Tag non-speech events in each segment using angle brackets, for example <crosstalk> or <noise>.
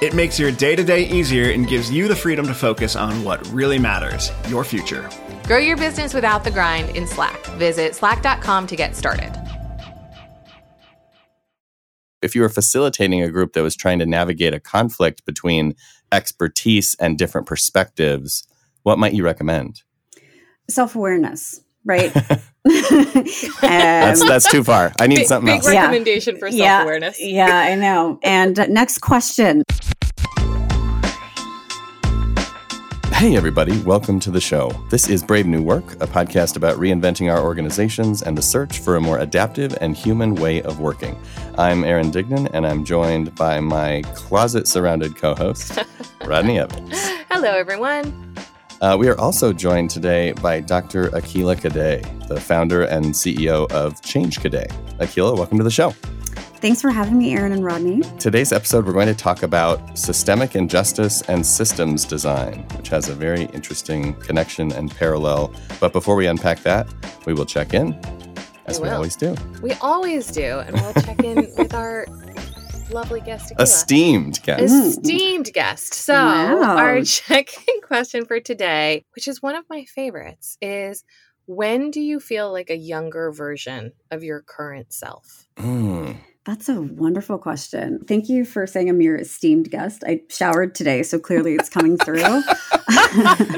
It makes your day to day easier and gives you the freedom to focus on what really matters your future. Grow your business without the grind in Slack. Visit slack.com to get started. If you were facilitating a group that was trying to navigate a conflict between expertise and different perspectives, what might you recommend? Self awareness, right? <laughs> that's that's too far. I need big, something big else. recommendation yeah. for self awareness. Yeah, yeah, I know. And uh, next question. Hey, everybody, welcome to the show. This is Brave New Work, a podcast about reinventing our organizations and the search for a more adaptive and human way of working. I'm Aaron Dignan, and I'm joined by my closet surrounded co host, <laughs> Rodney Evans. Hello, everyone. Uh, we are also joined today by Dr. Akilah Cadet, the founder and CEO of Change Cadet. Akilah, welcome to the show. Thanks for having me, Aaron and Rodney. Today's episode, we're going to talk about systemic injustice and systems design, which has a very interesting connection and parallel. But before we unpack that, we will check in, as we, we always do. We always do, and we'll check in <laughs> with our lovely guest, Akilah. esteemed guest, esteemed guest. So, wow. our <laughs> check-in question for today, which is one of my favorites, is when do you feel like a younger version of your current self? Mm. That's a wonderful question. Thank you for saying I'm your esteemed guest. I showered today, so clearly it's coming through. <laughs>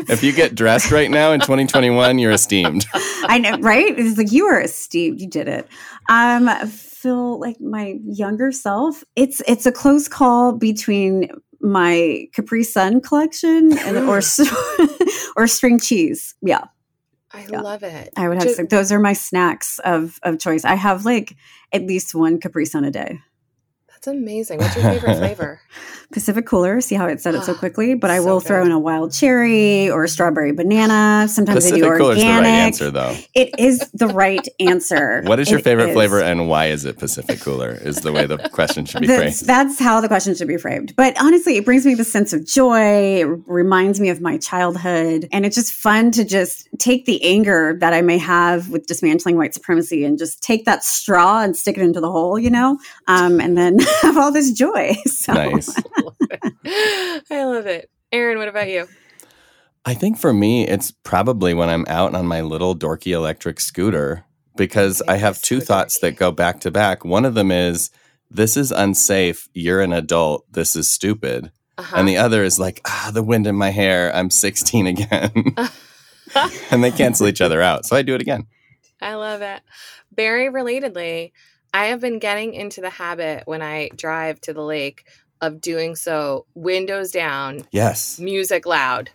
if you get dressed right now in 2021, you're esteemed. I know, right? It's like you are esteemed. You did it. Um, I feel like my younger self. It's it's a close call between my Capri Sun collection and or <gasps> <laughs> or string cheese. Yeah. I yeah. love it. I would have Just, those are my snacks of of choice. I have like at least one Capri Sun a day. That's amazing. What's your favorite flavor? <laughs> Pacific Cooler. See how it said it so <gasps> quickly. But I will so throw in a wild cherry or a strawberry banana. Sometimes Pacific I do organic. Cooler's the right answer, though. It is the right <laughs> answer. what is your it favorite is. flavor, and why is it Pacific Cooler? Is the way the question should be that's, framed. That's how the question should be framed. But honestly, it brings me the sense of joy. It reminds me of my childhood, and it's just fun to just take the anger that I may have with dismantling white supremacy and just take that straw and stick it into the hole, you know, um, and then <laughs> have all this joy. <laughs> So. Nice. <laughs> I love it. I love it. Aaron, what about you? I think for me, it's probably when I'm out on my little dorky electric scooter because I have two thoughts that go back to back. One of them is, this is unsafe. You're an adult. This is stupid. Uh-huh. And the other is like, ah, the wind in my hair. I'm 16 again. and they cancel each other out. So I do it again. I love it. Very relatedly, I have been getting into the habit when I drive to the lake of doing so windows down, yes, music loud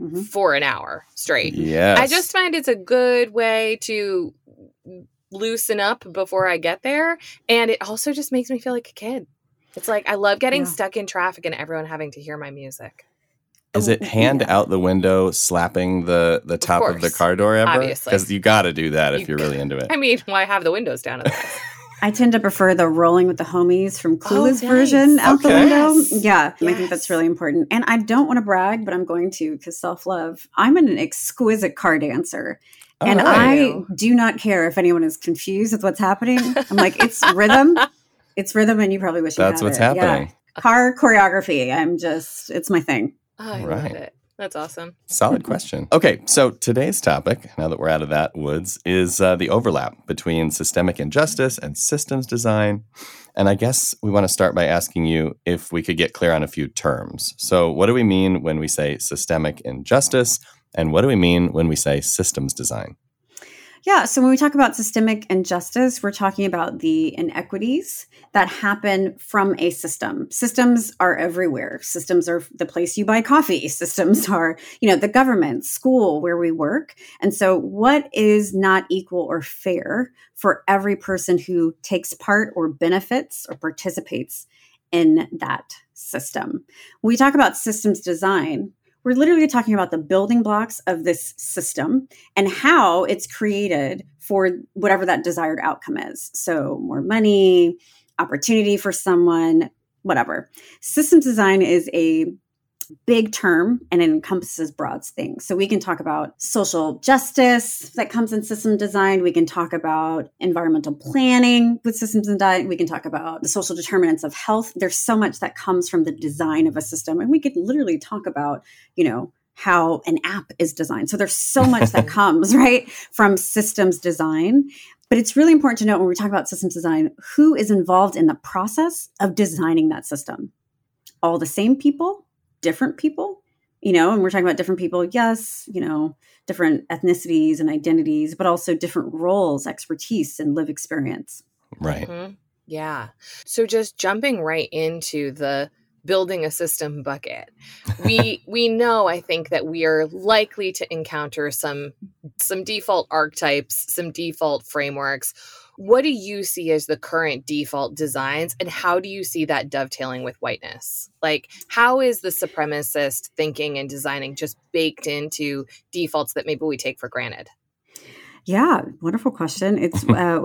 mm-hmm. for an hour straight. Yes. I just find it's a good way to loosen up before I get there. And it also just makes me feel like a kid. It's like I love getting yeah. stuck in traffic and everyone having to hear my music. Is it hand yeah. out the window slapping the the top of, of the car door ever? Because you got to do that if you, are really into it. I mean, why have the windows down otherwise? I tend to prefer the rolling with the homies from oh, Clueless oh, nice. version out okay. the window. Yeah, yes. I think that's really important. And I don't want to brag, but I'm going to because self love. I'm an exquisite car dancer. Oh, and I do not care if anyone is confused with what's happening. I'm like, it's <laughs> rhythm. It's rhythm, and you probably wish that's what's it. happening. Yeah. Car choreography. I'm just, it's my thing. Oh, I right. love it. That's awesome. Solid question. Okay, so today's topic, now that we're out of that woods, is uh, the overlap between systemic injustice and systems design. And I guess we want to start by asking you if we could get clear on a few terms. So, what do we mean when we say systemic injustice? And what do we mean when we say systems design? Yeah. So when we talk about systemic injustice, we're talking about the inequities that happen from a system. Systems are everywhere. Systems are the place you buy coffee. <laughs> Systems are, you know, the government, school, where we work. And so what is not equal or fair for every person who takes part or benefits or participates in that system? When we talk about systems design, we're literally talking about the building blocks of this system and how it's created for whatever that desired outcome is. So, more money, opportunity for someone, whatever. Systems design is a big term and it encompasses broad things. So we can talk about social justice that comes in system design. We can talk about environmental planning with systems design. We can talk about the social determinants of health. There's so much that comes from the design of a system. And we could literally talk about, you know, how an app is designed. So there's so much that <laughs> comes, right, from systems design. But it's really important to note when we talk about systems design, who is involved in the process of designing that system? All the same people different people, you know, and we're talking about different people, yes, you know, different ethnicities and identities, but also different roles, expertise, and live experience. Right. Mm-hmm. Yeah. So just jumping right into the building a system bucket we <laughs> we know i think that we are likely to encounter some some default archetypes some default frameworks what do you see as the current default designs and how do you see that dovetailing with whiteness? Like, how is the supremacist thinking and designing just baked into defaults that maybe we take for granted? Yeah, wonderful question. It's <laughs> uh,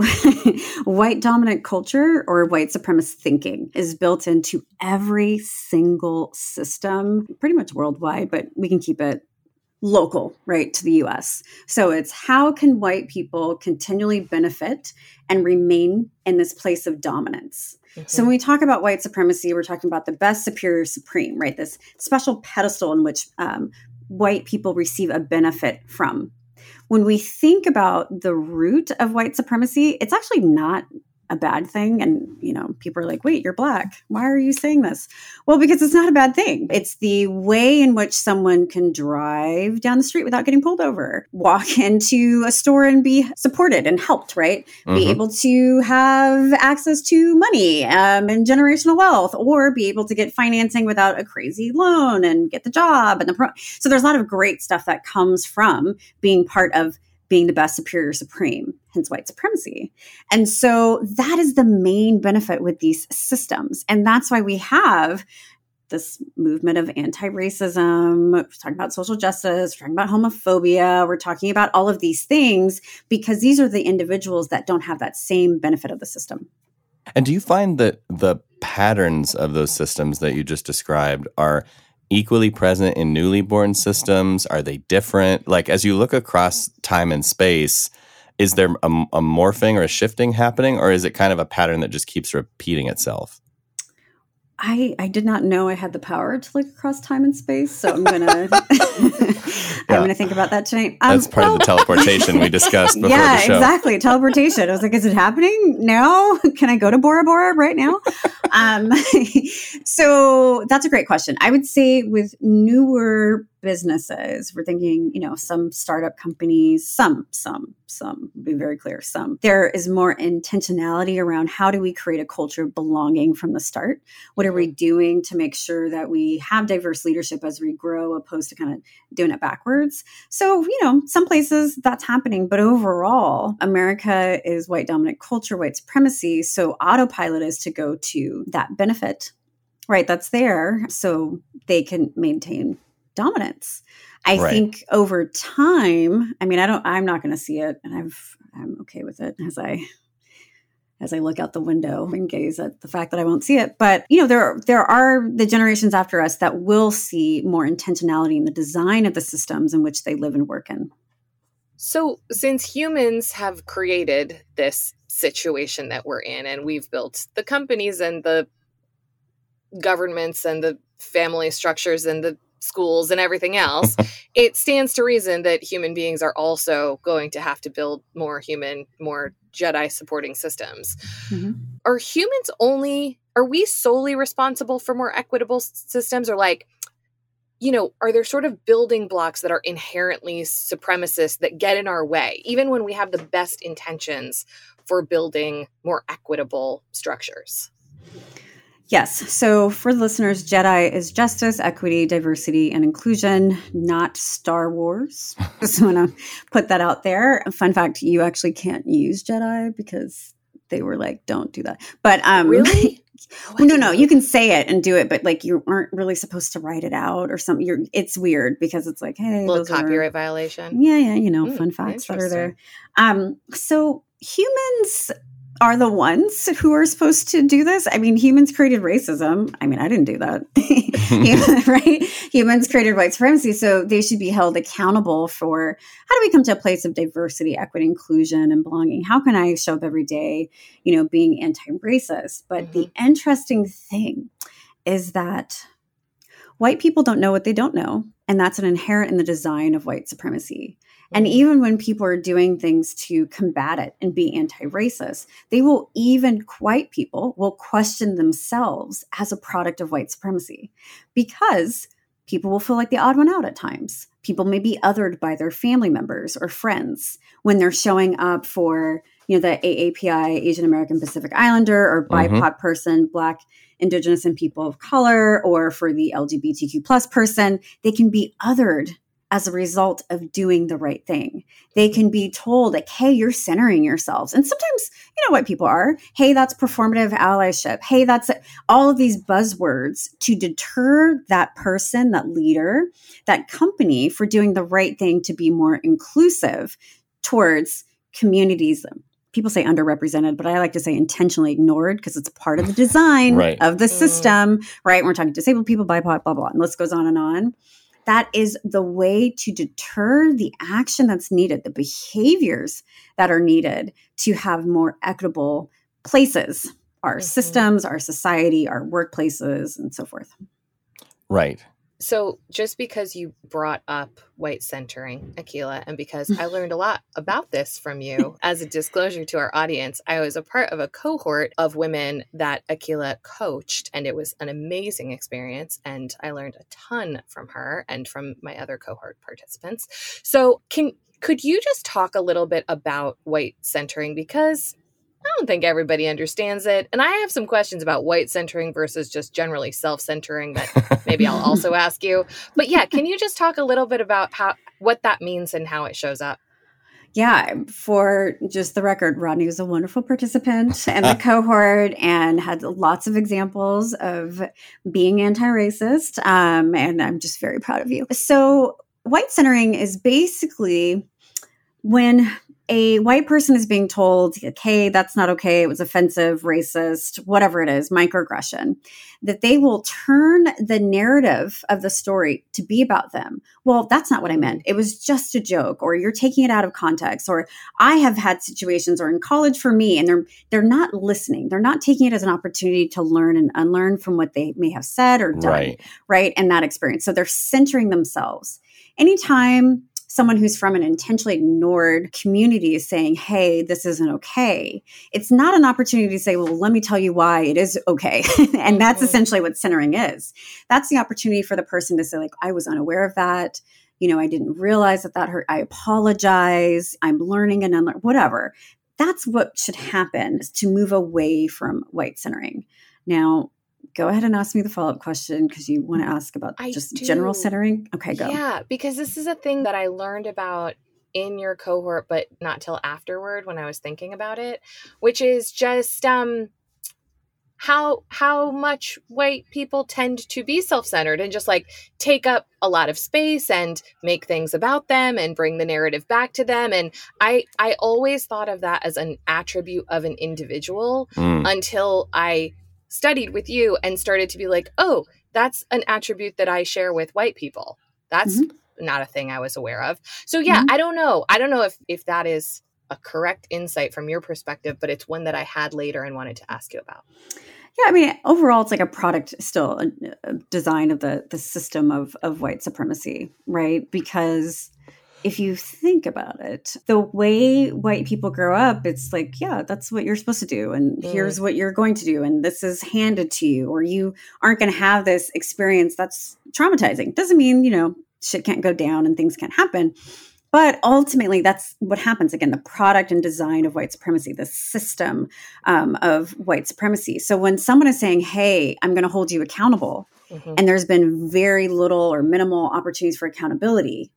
<laughs> white dominant culture or white supremacist thinking is built into every single system, pretty much worldwide, but we can keep it local, right, to the US. So it's how can white people continually benefit and remain in this place of dominance? Mm-hmm. So when we talk about white supremacy, we're talking about the best superior supreme, right? This special pedestal in which um, white people receive a benefit from. When we think about the root of white supremacy, it's actually not a bad thing and you know people are like wait you're black. Why are you saying this? Well because it's not a bad thing. It's the way in which someone can drive down the street without getting pulled over walk <laughs> into a store and be supported and helped right? Mm-hmm. be able to have access to money um, and generational wealth or be able to get financing without a crazy loan and get the job and the pro- so there's a lot of great stuff that comes from being part of being the best superior supreme, hence white supremacy. And so that is the main benefit with these systems. And that's why we have this movement of anti-racism we're talking about social justice we're talking about homophobia we're talking about all of these things because these are the individuals that don't have that same benefit of the system and do you find that the patterns of those systems that you just described are equally present in newly born systems? Are they different? Like, as you look across time and space, is there a, a, morphing or a shifting happening, or is it kind of a pattern that just keeps repeating itself? I I did not know I had the power to look across time and space, so I'm gonna <laughs> I'm gonna <laughs> think about that tonight. Um, That's part well, of the <laughs> teleportation we discussed before yeah, the show. exactly. Teleportation. I was like, is it happening now? Can I go to Bora Bora right now? um, so that's a great question. I would say with newer businesses. We're thinking, you know, some startup companies, some, some, some, be very clear, some. There is more intentionality around how do we create a culture of belonging from the start? What are we mm-hmm. doing to make sure that we have diverse leadership as we grow, opposed to kind of doing it backwards? So, you know, some places that's happening, but overall, America is white dominant culture, white supremacy. So, autopilot is to go to that benefit right that's there so they can maintain dominance. I right. think over time, I mean, I don't, I'm not going to see it, and I've, I'm okay with it as I as I look out the window and gaze at the fact that I won't see it. But you know, there there are the generations after us that will see more intentionality in the design of the systems in which they live and work in. So, since humans have created this situation that we're in, and we've built the companies and the governments and the family structures and the schools and everything else, <laughs> it stands to reason that human beings are also going to have to build more human, more Jedi supporting systems. Mm-hmm. Are humans only, are we solely responsible for more equitable systems or like, you know, are there sort of building blocks that are inherently supremacist that get in our way, even when we have the best intentions for building more equitable structures? Yes. So for the listeners, Jedi is justice, equity, diversity, and inclusion, not Star Wars. <laughs> Just want to put that out there. Fun fact: you actually can't use Jedi because they were like, "Don't do that." But um, really. <laughs> no, no, you can say it and do it, but like you aren't really supposed to write it out or something. You're, it's weird because it's like, hey, a little copyright are, violation. Yeah, yeah, you know, mm, fun facts that are there. Um, so humans are the ones who are supposed to do this. I mean, humans created racism. I mean, I didn't do that, <laughs> <laughs> right? Humans created white supremacy, so they should be held accountable for how do we come to a place of diversity, equity, inclusion, and belonging? How can I show up every day, you know, being anti-racist? But mm-hmm. the interesting thing is that white people don't know what they don't know, and that's an inherent in the design of white supremacy. And mm-hmm. even when people are doing things to combat it and be anti racist, they will even, white people will question themselves as a product of white supremacy because people will feel like the odd one out at times. People may be othered by their family members or friends when they're showing up for, you know, the AAPI, Asian American Pacific Islander, or BIPOC mm-hmm. person, Black, Indigenous, and people of color, or for the LGBTQ plus person. They can be othered as a result of doing the right thing. They can be told, like, hey, you're centering yourselves. And sometimes, you know what people are. Hey, that's performative allyship. Hey, that's all of these buzzwords to deter that person, that leader, that company for doing the right thing to be more inclusive towards communities people say underrepresented, but I like to say intentionally ignored because it's part of the <laughs> design right. of the mm. system, right? We're talking disabled people, BIPOC, blah, blah, and list goes on and on that is the way to deter the action that's needed, the behaviors that are needed to have more equitable places, our mm-hmm. systems, our society, our workplaces, and so forth. Right. So, just because you brought up white centering, Akilah, and because I <sighs> learned a lot about this from you, <laughs> as a disclosure to our audience, I was a part of a cohort of women that Akilah coached, and it was an amazing experience. And I learned a ton from her and from my other cohort participants. So, can could you just talk a little bit about white centering? Because I don't think everybody understands it. And I have some questions about white centering versus just generally self centering that maybe I'll <laughs> also ask you. But yeah, can you just talk a little bit about how what that means and how it shows up? Yeah, for just the record, Rodney was a wonderful participant in the <laughs> cohort and had lots of examples of being anti racist. Um, and I'm just very proud of you. So, white centering is basically when a white person is being told, okay, that's not okay, it was offensive, racist, whatever it is, microaggression, that they will turn the narrative of the story to be about them. Well, that's not what I meant. It was just a joke, or you're taking it out of context, or I have had situations or in college for me, and they're they're not listening. They're not taking it as an opportunity to learn and unlearn from what they may have said or done, right? right? And that experience. So they're centering themselves. Anytime someone who's from an intentionally ignored community is saying, hey, this isn't okay, it's not an opportunity to say, well, let me tell you why it is okay. <laughs> and that's mm-hmm. essentially what centering is. That's the opportunity for the person to say, like, I was unaware of that. You know, I didn't realize that that hurt. I apologize. I'm learning and unlearning, whatever. That's what should happen is to move away from white centering. Now, go ahead and ask me the follow up question because you want to ask about I just do. general centering. Okay, go. Yeah, because this is a thing that I learned about in your cohort, but not till afterward when I was thinking about it, which is just um how how much white people tend to be self-centered and just like take up a lot of space and make things about them and bring the narrative back to them and i i always thought of that as an attribute of an individual mm. until i studied with you and started to be like, oh, that's an attribute that I share with white people. That's mm-hmm. not a thing I was aware of. So yeah, mm-hmm. I don't know. I don't know if if that is a correct insight from your perspective, but it's one that I had later and wanted to ask you about. Yeah, I mean, overall, it's like a product, still a, a design of the the system of of white supremacy, right? Because if you think about it, the way white people grow up, it's like, yeah, that's what you're supposed to do. And mm. here's what you're going to do. And this is handed to you, or you aren't going to have this experience that's traumatizing. Doesn't mean, you know, shit can't go down and things can't happen. But ultimately, that's what happens again the product and design of white supremacy, the system um, of white supremacy. So when someone is saying, hey, I'm going to hold you accountable, mm-hmm. and there's been very little or minimal opportunities for accountability,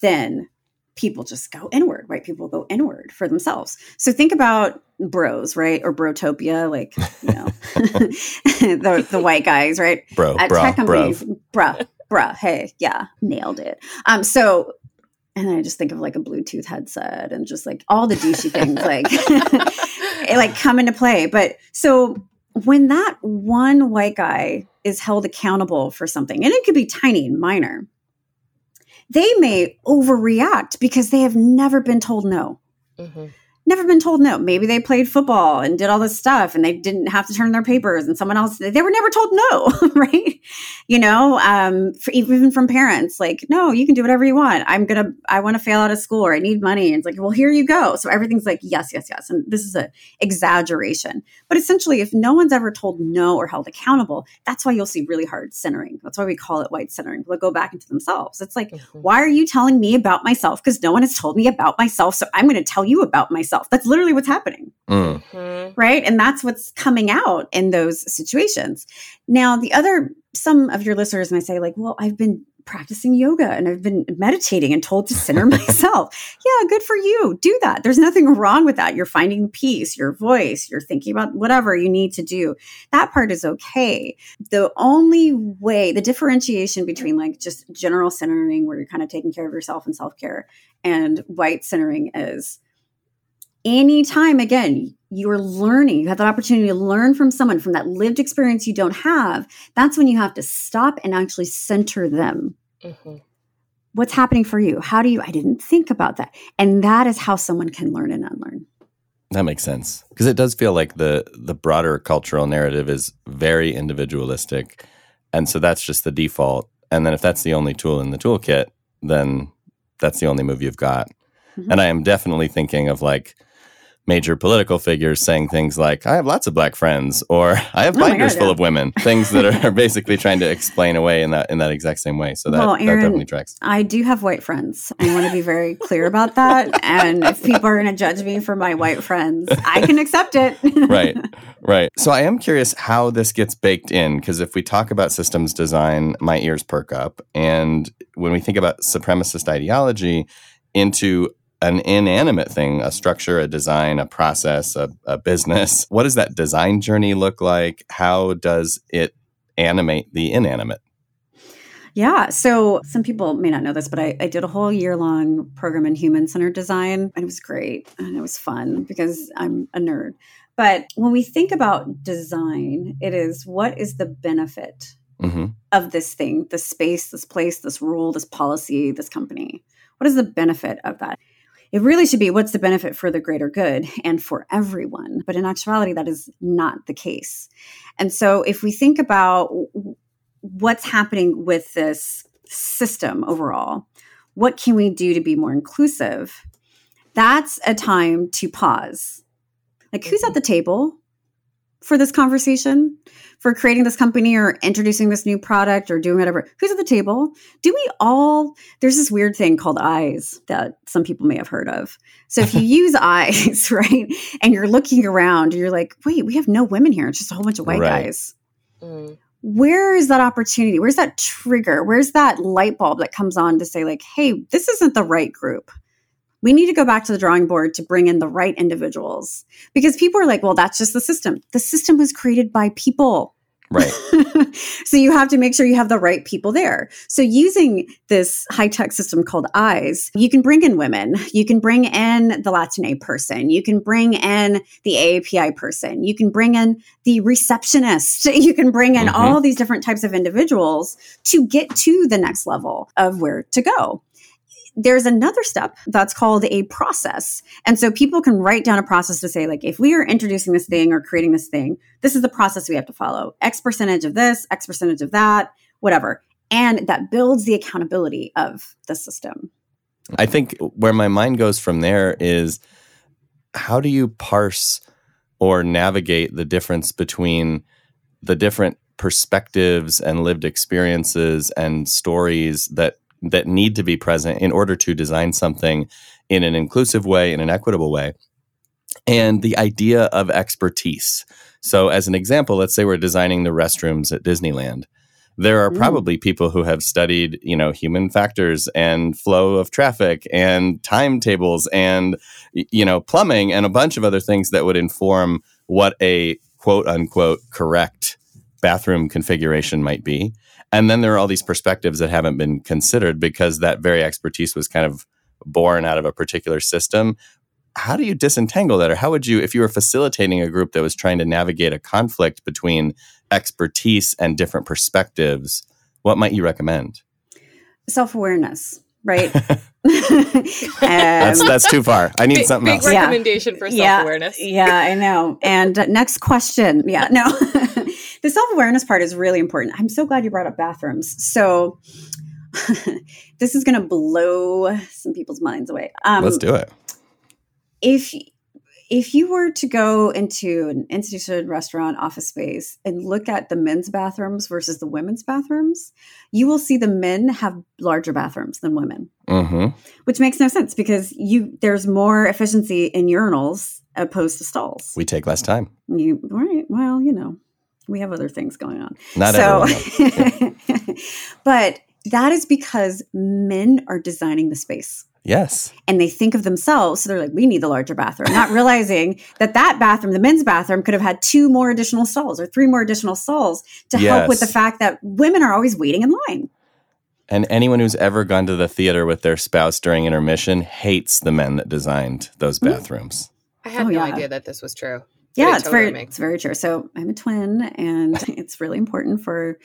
then people just go inward, right? People go inward for themselves. So think about bros, right? Or brotopia, like, you know, <laughs> the, the white guys, right? Bro, At bro, tech companies, bruh, bruh, hey, yeah, nailed it. Um, so and I just think of like a Bluetooth headset and just like all the douchey things <laughs> like <laughs> it like come into play. But so when that one white guy is held accountable for something, and it could be tiny and minor, they may overreact because they have never been told no. Mm-hmm never been told no. Maybe they played football and did all this stuff and they didn't have to turn their papers and someone else, they were never told no, <laughs> right? You know, um, for, even from parents, like, no, you can do whatever you want. I'm going to, I want to fail out of school or I need money. And it's like, well, here you go. So everything's like, yes, yes, yes. And this is an exaggeration. But essentially, if no one's ever told no or held accountable, that's why you'll see really hard centering. That's why we call it white centering. They'll go back into themselves. It's like, mm-hmm. why are you telling me about myself? Because no one has told me about myself. So I'm going to tell you about myself yourself. That's literally what's happening. Mm. Mm-hmm. Right. And that's what's coming out in those situations. Now, the other, some of your listeners may say, like, well, I've been practicing yoga and I've been meditating and told to center <laughs> myself. yeah, good for you. Do that. There's nothing wrong with that. You're finding peace, your voice, you're thinking about whatever you need to do. That part is okay. The only way, the differentiation between like just general centering, where you're kind of taking care of yourself and self care, and white centering is anytime again you're learning you have that opportunity to learn from someone from that lived experience you don't have that's when you have to stop and actually center them. Mm-hmm. what's happening for you? How do you i didn't think about that. And that is how someone can learn and unlearn. That makes sense. Because it does feel like the the broader cultural narrative is very individualistic. And so that's just the default. And then if that's the only tool in the toolkit then that's the only move you've got. Mm-hmm. and i am definitely thinking of like major political figures saying things like, I have lots of black friends, or I have oh binders God, full yeah. of women, things that <laughs> are basically trying to explain away in that in that exact same way. So that, well, Aaron, that definitely tracks. I do have white friends. I want to be very clear about that. And if people are going to judge me for my white friends, I can accept it. <laughs> right. Right. So I am curious how this gets baked in, because if we talk about systems design, my ears perk up. And when we think about supremacist ideology, into an inanimate thing, a structure, a design, a process, a, a, business. <laughs> What does that design journey look like? How does it animate the inanimate? Yeah. So some people may not know this, but I, I did a whole year long program in human centered design, and it was great and it was fun because I'm a nerd. But when we think about design, it is what is the benefit mm-hmm. of this thing, this space, this place, this rule, this policy, this company? What is the benefit of that? It really should be what's the benefit for the greater good and for everyone. But in actuality, that is not the case. And so if we think about what's happening with this system overall, what can we do to be more inclusive? That's a time to pause. Like, who's at mm-hmm. the table for this conversation? For creating this company or introducing this new product or doing whatever? Who's at the table? Do we all, there's this weird thing called eyes that some people may have heard of. So if you <laughs> use eyes, <laughs> right, and you're looking around, you're like, wait, we have no women here. It's just a whole bunch of white right. guys. Mm. Where is that opportunity? Where's that trigger? Where's that light bulb that comes on to say, like, hey, this isn't the right group? We need to go back to the drawing board to bring in the right individuals because people are like, well, that's just the system. The system was created by people. Right. <laughs> so you have to make sure you have the right people there. So using this high tech system called EYES, you can bring in women, you can bring in the Latina person, you can bring in the AAPI person, you can bring in the receptionist, <laughs> you can bring in mm-hmm. all these different types of individuals to get to the next level of where to go there's another step that's called a process. And so people can write down a process to say, like, if we are introducing this thing or creating this thing, this is the process we have to follow. X percentage of this, X percentage of that, whatever. And that builds the accountability of the system. I think where my mind goes from there is how do you parse or navigate the difference between the different perspectives and lived experiences and stories that that need to be present in order to design something in an inclusive way in an equitable way and the idea of expertise. So as an example let's say we're designing the restrooms at disneyland. There are mm. probably people who have studied you know human factors and flow of traffic and timetables and you know plumbing and a bunch of other things that would inform what a quote unquote correct bathroom configuration might be and then there are all these perspectives that haven't been considered because that very expertise was kind of born out of a particular system how do you disentangle that or how would you if you were facilitating a group that was trying to navigate a conflict between expertise and different perspectives, what might you recommend? Self awareness, right? <laughs> um, that's that's too far. I need big, something big else. recommendation yeah. for self awareness. Yeah, yeah, I know. And uh, next question. Yeah, no, <laughs> the self awareness part is really important. I'm so glad you brought up bathrooms. So. <laughs> this is going to blow some people's minds away. Um, Let's do it. If if you were to go into an instituted restaurant office space and look at the men's bathrooms versus the women's bathrooms, you will see the men have larger bathrooms than women, mm-hmm. which makes no sense because you there's more efficiency in urinals opposed to stalls. We take less time. You right? Well, you know, we have other things going on. Not so, everyone. <laughs> but that is because men are designing the space. Yes. And they think of themselves. So they're like, we need the larger bathroom, not realizing that that bathroom, the men's bathroom, could have had two more additional stalls or three more additional stalls to yes. help with the fact that women are always waiting in line. And anyone who's ever gone to the theater with their spouse during intermission hates the men that designed those mm-hmm. bathrooms. I had oh, no yeah. idea that this was true. Yeah, it's very it's very true. So I'm a twin and <laughs> it's really important for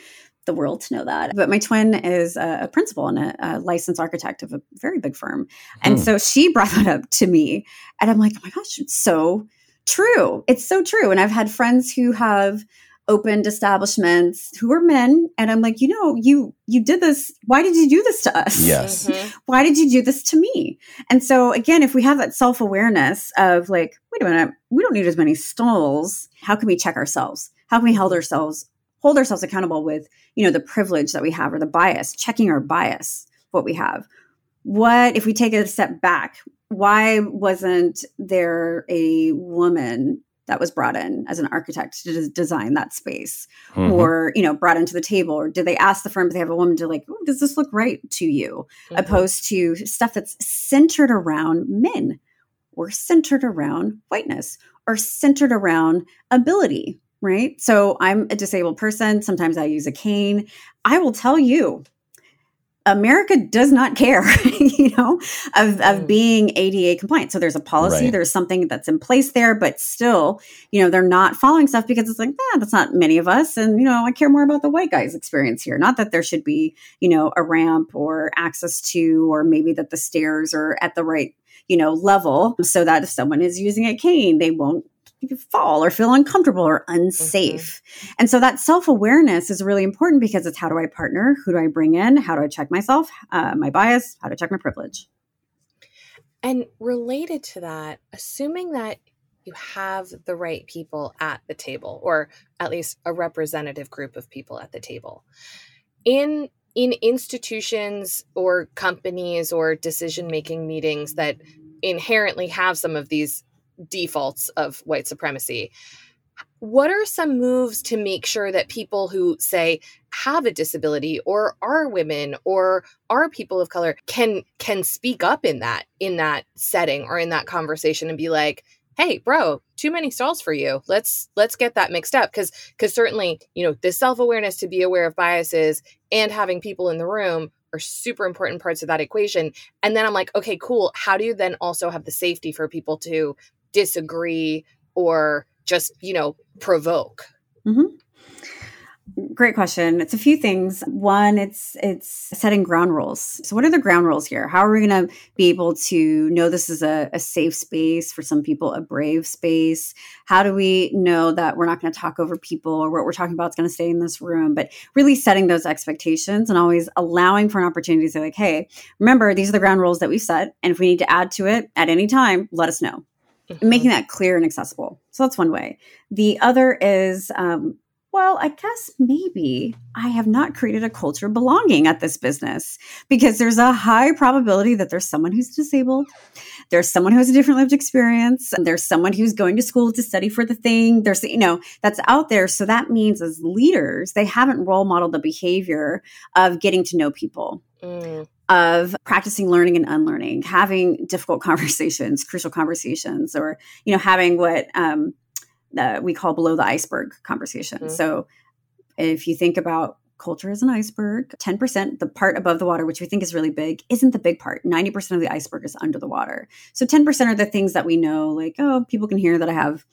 the world to know that. But my twin is a, principal and a, a, licensed architect of a very big firm. And hmm. so she brought that up to me. And I'm like, oh my gosh, it's so true. It's so true. And I've had friends who have opened establishments who are men and i'm like you know you you did this why did you do this to us? Yes. Mm-hmm. why did you do this to me? And so again if we have that self-awareness of like wait a minute we don't need as many stalls. How can we check ourselves? How can we hold ourselves hold ourselves accountable with you know the privilege that we have or the bias checking our bias what we have? What if we take a step back? Why wasn't there a woman that was brought in as an architect to design that space mm-hmm. or you know brought into the table or did they ask the firm if they have a woman to like does this look right to you mm-hmm. opposed to stuff that's centered around men or centered around whiteness or centered around ability right? So I'm a disabled person. Sometimes I use a cane. I will tell you, America does not care, <laughs> you know, of, of mm. being ADA compliant. So there's a policy, right. there's something that's in place there, but still, you know, they're not following stuff because it's like, ah, that's not many of us. And, you know, I care more about the white guy's experience here. Not that there should be, you know, a ramp or access to, or maybe that the stairs are at the right, you know, level so that if someone is using a cane, they won't fall or feel uncomfortable or unsafe. Mm-hmm. And so that self awareness is really important because it's how do I partner? Who do I bring in? How do I check myself, uh, my bias? How to check my privilege? And related to that, assuming that you have the right people at the table, or at least a representative group of people at the table. In in institutions or companies or decision making meetings that inherently have some of these defaults of white supremacy. What are some moves to make sure that people who say have a disability or are women or are people of color can can speak up in that in that setting or in that conversation and be like, "Hey, bro, too many stalls for you. Let's let's get that mixed up because because certainly, you know, the self-awareness to be aware of biases and having people in the room are super important parts of that equation. And then I'm like, okay, cool. How do you then also have the safety for people to disagree or just, you know, provoke. Mm-hmm. Great question. It's a few things. One, it's it's setting ground rules. So, what are the ground rules here? How are we going to be able to know this is a, a, safe space for some people, a brave space? How do we know that we're not going to talk over people or what we're talking about is going to stay in this room? But really setting those expectations and always allowing for an opportunity to say, like, hey, remember these are the ground rules that we set, and if we need to add to it at any time, let us know. Mm-hmm. Making that clear and accessible. So that's one way. The other is um, well, I guess maybe I have not created a culture of belonging at this business because there's a high probability that there's someone who's disabled, there's someone who has a different lived experience, and there's someone who's going to school to study for the thing. There's, you know, that's out there. So that means as leaders, they haven't role modeled the behavior of getting to know people. Mm. Of practicing learning and unlearning, having difficult <laughs> conversations, crucial conversations, or you know, having what um, uh, we call below the iceberg conversation. Mm-hmm. So if you think about culture as an iceberg, 10%, the part above the water, which we think is really big, isn't the big part. 90% of the iceberg is under the water. So 10% are the things that we know, like, oh, people can hear that I have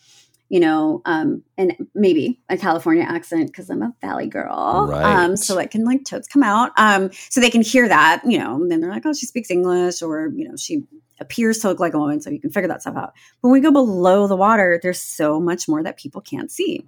you know, um, and maybe a California accent because I'm a Valley girl. Right. Um, so it can like totes come out. Um, so they can hear that, you know, and then they're like, oh, she speaks English or, you know, she appears to look like a woman. So you can figure that stuff out. When we go below the water, there's so much more that people can't see.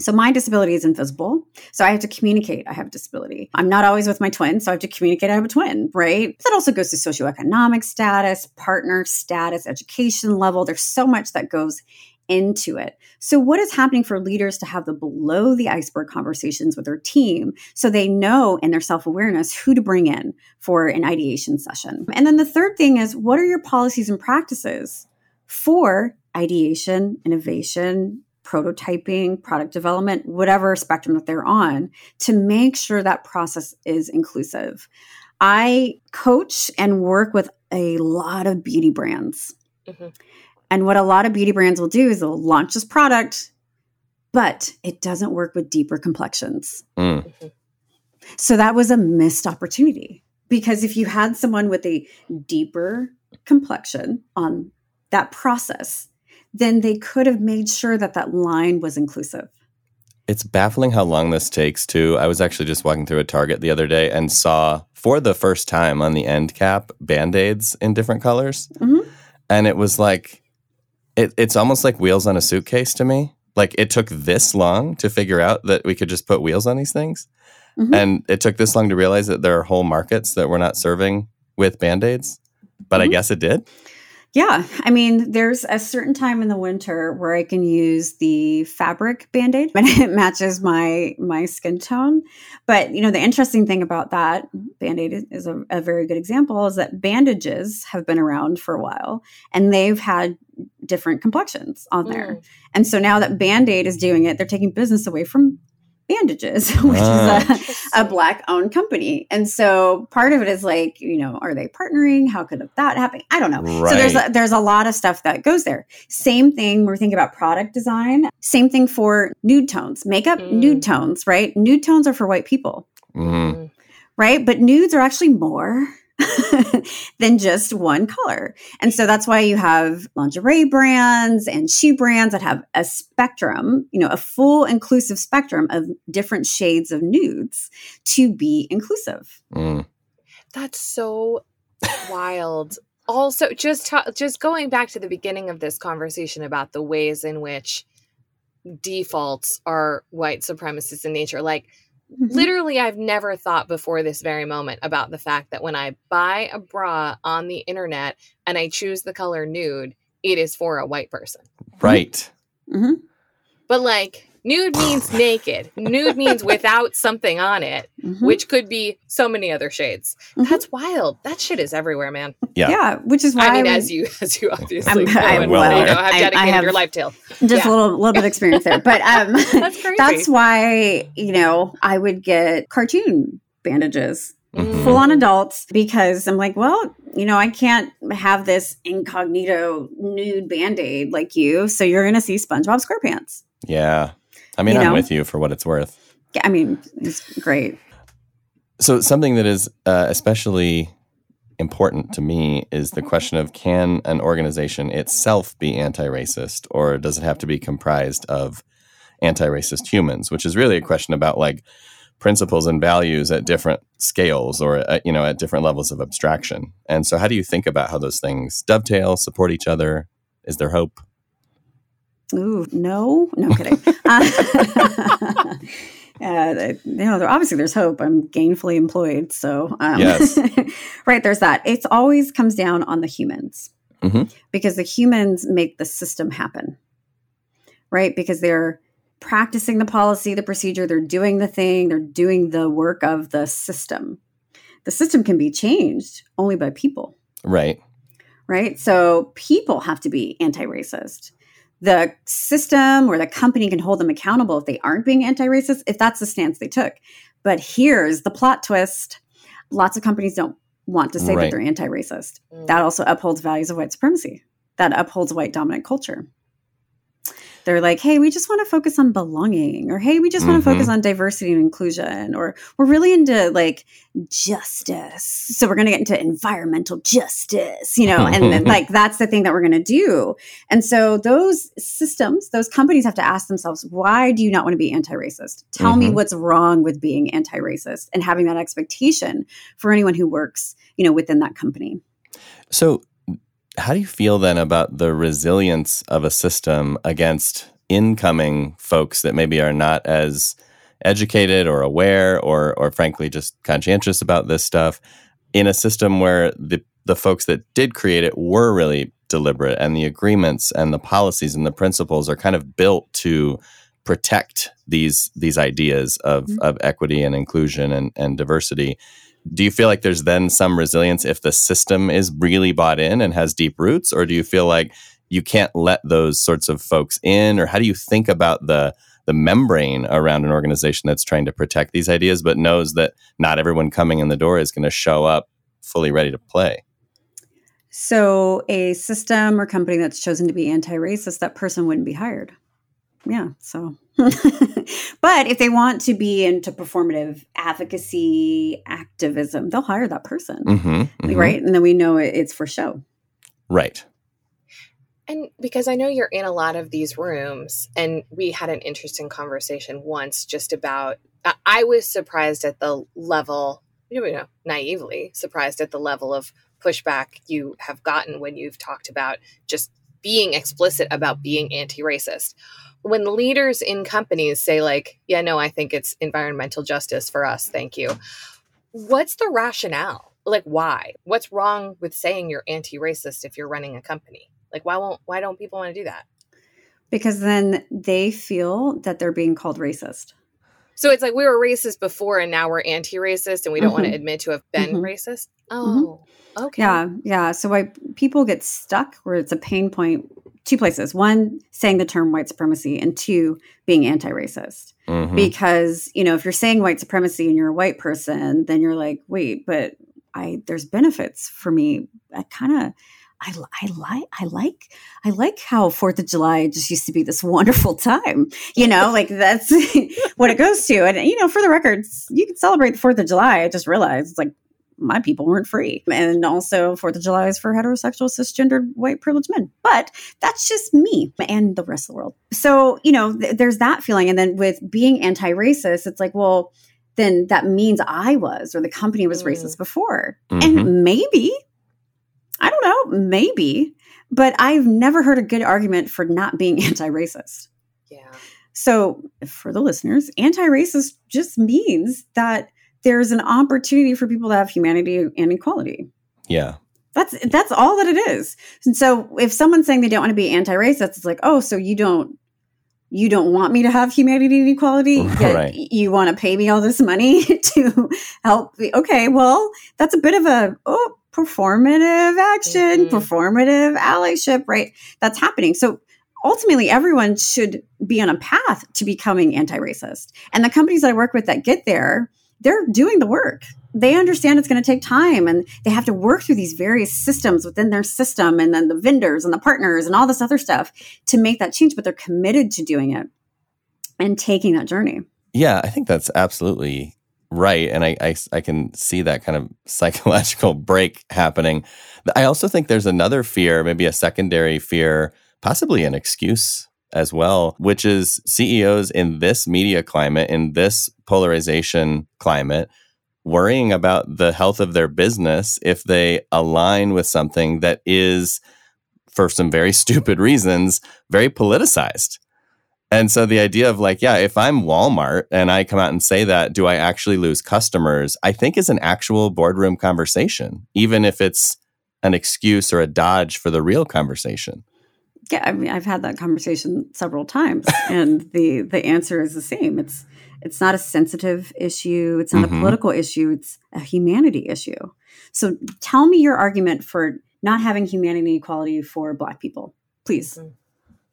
So my disability is invisible. So I have to communicate I have a disability. I'm not always with my twin, so I have to communicate I have a twin, right? That also goes to socioeconomic status, partner status, education level. There's so much that goes into it. So, what is happening for leaders to have the below the iceberg conversations with their team so they know in their self awareness who to bring in for an ideation session? And then the third thing is what are your policies and practices for ideation, innovation, prototyping, product development, whatever spectrum that they're on, to make sure that process is inclusive? I coach and work with a lot of beauty brands. Mm-hmm. And what a lot of beauty brands will do is they'll launch this product, but it doesn't work with deeper complexions. Mm. So that was a missed opportunity because if you had someone with a deeper complexion on that process, then they could have made sure that that line was inclusive. It's baffling how long this takes too. I was actually just walking through a Target the other day and saw for the first time on the end cap band-aids in different colors. Mm-hmm. And it was like it, it's almost like wheels on a suitcase to me. Like it took this long to figure out that we could just put wheels on these things. Mm-hmm. And it took this long to realize that there are whole markets that we're not serving with band aids. But mm-hmm. I guess it did. Yeah. I mean, there's a certain time in the winter where I can use the fabric band-aid <laughs> when it matches my my skin tone. But you know, the interesting thing about that band-aid is a, a very good example is that Browndages have been around for a while and they've had different complexions on there. Mm. And so now that Band-Aid is doing it, they're taking business away from Browndages, <laughs> which uh, is a, a black owned company. And so part of it is like, you know, are they partnering? How could that happen? I don't know. Right. So there's a, there's a lot of stuff that goes there. Same thing we're thinking about product design. Same thing for nude tones, makeup, mm. nude tones, right? Nude tones are for white people. Mm. Right? But nudes are actually more <laughs> than just one color. And so that's why you have lingerie brands and shoe brands that have a spectrum, you know, a full inclusive spectrum of different shades of nudes to be inclusive. Mm. That's so wild. Also, just ta- just going back to the beginning of this conversation about the ways in which defaults are white supremacist in nature, like. Literally, I've never thought before this very moment about the fact that when I buy a bra on the internet and I choose the color nude, it is for a white person. Right. Mm-hmm. But like, nude means naked. Nude means without something on it, mm-hmm. which could be so many other shades. Mm-hmm. That's wild. That shit is everywhere, man. Yeah, yeah. Which is why I mean, I as you <laughs> as you obviously I'm, know, I'm, well, you know, have dedicated I, have your life tale. Just yeah. a little little bit of experience there, but um, <laughs> that's, <laughs> that's why you know I would get cartoon bandages Mm-hmm. full on adults because I'm like, well, you know, I can't have this incognito nude band aid like you. So you're going to see SpongeBob SquarePants. Yeah. I mean, you I'm with you for what it's worth. Yeah, I mean, it's great. So something that is uh, especially important to me is the question of can an organization itself be anti-racist or does it have to be comprised of anti-racist humans, which is really a question about like principles and values at different scales or at, uh, you know at different levels of abstraction. And so how do you think about how those things dovetail, support each other? Is there hope? Ooh, no, no kidding. <laughs> <laughs> uh, uh, you know, obviously there's hope. I'm gainfully employed, so um, yes, <laughs> right. There's that. It always comes down on the humans mm-hmm. because the humans make the system happen, right? Because they're practicing the policy, the procedure, they're doing the thing, they're doing the work of the system. The system can be changed only by people, right? Right. So people have to be anti-racist the system or the company can hold them accountable if they aren't being anti-racist if that's the stance they took. But here's the plot twist. Lots of companies don't want to say right. that they're anti-racist. Mm. that also upholds values of white supremacy. That upholds white dominant culture they're like, hey, we just want to focus on belonging, or hey, we just mm-hmm. want to focus on diversity and inclusion, or we're really into like justice. So we're going to get into environmental justice, you know, and then, like <laughs> that's the thing that we're going to do. And so those systems, those companies have to ask themselves, why do you not want to be anti racist? Tell mm-hmm. me what's wrong with being anti racist and having that expectation for anyone who works, you know, within that company. So how do you feel then about the resilience of a system against incoming folks that maybe are not as educated or aware or or frankly just conscientious about this stuff in a system where the the folks that did create it were really deliberate and the agreements and the policies and the principles are kind of built to protect these these ideas of mm-hmm. of equity and inclusion and, and diversity do you feel like there's then some resilience if the system is really bought in and has deep roots? Or do you feel like you can't let those sorts of folks in? Or how do you think about the the membrane around an organization that's trying to protect these ideas but knows that not everyone coming in the door is going to show up fully ready to play? So a system or company that's chosen to be anti-racist that person wouldn't be hired yeah so. <laughs> But if they want to be into performative advocacy activism they'll hire that person. Mm-hmm, mm-hmm. right? And then we know it's for show. Right. And because i know you're in a lot of these rooms and we had an interesting conversation once just about i was surprised at the level you know naively surprised at the level of pushback you have gotten when you've talked about just being explicit about being anti-racist. When leaders in companies say like yeah no i think it's environmental justice for us thank you what's the rationale? Like why? What's wrong with saying you're anti-racist if you're running a company? Like why won't why don't people want to do that? Because then they feel that they're being called racist so it's like we were racist before and now we're anti-racist and we don't mm-hmm. want to admit to have been mm-hmm. racist mm-hmm. oh okay yeah yeah so why people get stuck where it's a pain point two places one saying the term white supremacy and two being anti-racist mm-hmm. because you know if you're saying white supremacy and you're a white person then you're like wait but i there's benefits for me i kind of I, I like I like I like how Fourth of July just used to be this wonderful time. You know, <laughs> like that's <laughs> what it goes to. And you know, for the records, you can celebrate the Fourth of July. I just realized it's like my people weren't free. And also, Fourth of July is for heterosexual, cisgendered, white privileged men. But that's just me and the rest of the world. So, you know, th- there's that feeling. And then with being anti racist, it's like, well, then that means I was or the company was mm. racist before. Mm-hmm. And maybe, I don't know, maybe, but I've never heard a good argument for not being <laughs> anti racist. Yeah. So, for the listeners, anti racist just means that there's an opportunity for people to have humanity and equality. Yeah. That's that's all that it is. And so if someone's saying they don't want to be anti-racist, it's like, oh, so you don't you don't want me to have humanity and equality <laughs> right. you want to pay me all this money <laughs> to help me. okay well that's a bit of a oh performative action mm-hmm. performative allyship right that's happening so ultimately everyone should be on a path to becoming anti-racist and the companies that i work with that get there they're doing the work. They understand it's going to take time and they have to work through these various systems within their system and then the vendors and the partners and all this other stuff to make that change, but they're committed to doing it and taking that journey. Yeah, I think that's absolutely right. And I, I, I can see that kind of <laughs> psychological break happening. I also think there's another fear, maybe a secondary fear, possibly an excuse as well, which is CEOs in this media climate, in this polarization climate, worrying about the health of their business if they align with something that is, for some very <laughs> stupid reasons, very politicized. And so the idea of like, yeah, if I'm Walmart and I come out and say that, do I actually lose customers? I think is an actual boardroom conversation, even if it's an excuse or a dodge for the real conversation. Yeah, I mean, I've had that conversation several times, <laughs> and the the answer is the same. It's it's not a sensitive issue. It's not mm-hmm. a political issue. It's a humanity issue. So tell me your argument for not having humanity equality for Black people, please. Mm-hmm.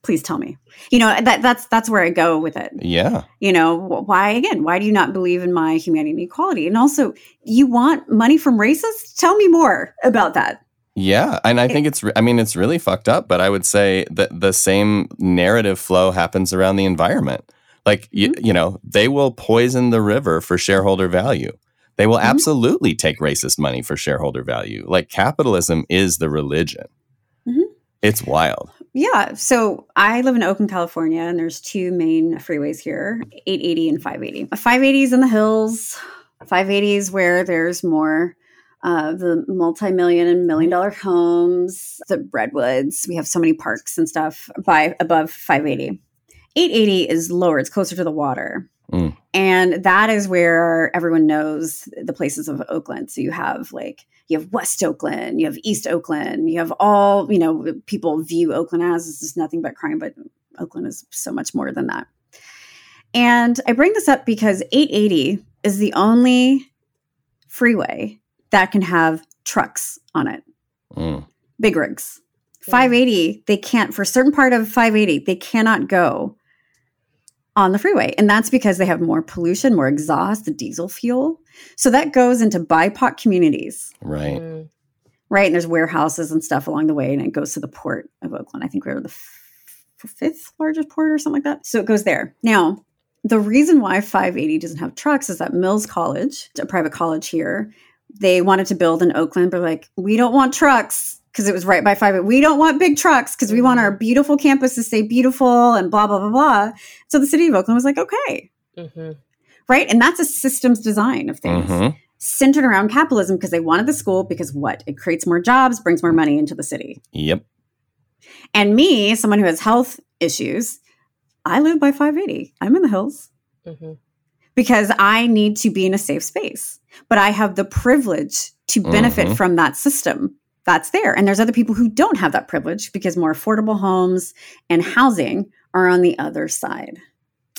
Please tell me. You know that that's that's where I go with it. Yeah. You know why again? Why do you not believe in my humanity and equality? And also, you want money from racists? Tell me more about that. Yeah, and I think it's I mean it's really fucked up, but I would say that the same narrative flow happens around the environment. Like mm-hmm. you, you know, they will poison the river for shareholder value. They will mm-hmm. absolutely take racist money for shareholder value. Like capitalism is the religion. Mm-hmm. It's wild. Yeah. So I live in Oakland, California, and there's two main freeways here 880 and 580. 580 is in the hills, 580 is where there's more uh, the multi-million and million dollar homes, the redwoods. We have so many parks and stuff by above 580. 880 is lower; it's closer to the water, mm. and that is where everyone knows the places of Oakland. So you have like you have West Oakland, you have East Oakland, you have all you know people view Oakland as this is nothing but crime, but Oakland is so much more than that. And I bring this up because 880 is the only freeway that can have trucks on it. Mm. Big rigs. 580, they can't, for a certain part of 580, they cannot go on the freeway. And that's because they have more pollution, more exhaust, the diesel fuel. So that goes into BIPOC communities. Right. Mm. Right. And there's warehouses and stuff along the way, and it goes to the port of Oakland. I think we're the f- fifth largest port or something like that. So it goes there. Now, the reason why 580 doesn't have trucks is that Mills College, a private college here, they wanted to build in Oakland, but like, we don't want trucks because it was right by five. We don't want big trucks because we want our mm-hmm. beautiful campus to stay beautiful and blah, blah, blah, blah. So the city of Oakland was like, okay. Mm-hmm. Right. And that's a systems design of things. Mm-hmm. Centered around capitalism because they wanted the school because what? It creates more jobs, brings more money into the city. Yep. And me, someone who has health issues, I live by 580. I'm in the hills. Mm-hmm because I need to be in a safe space. But I have the privilege to benefit mm-hmm. from that system that's there. And there's other people who don't have that privilege because more affordable homes and housing are on the other side.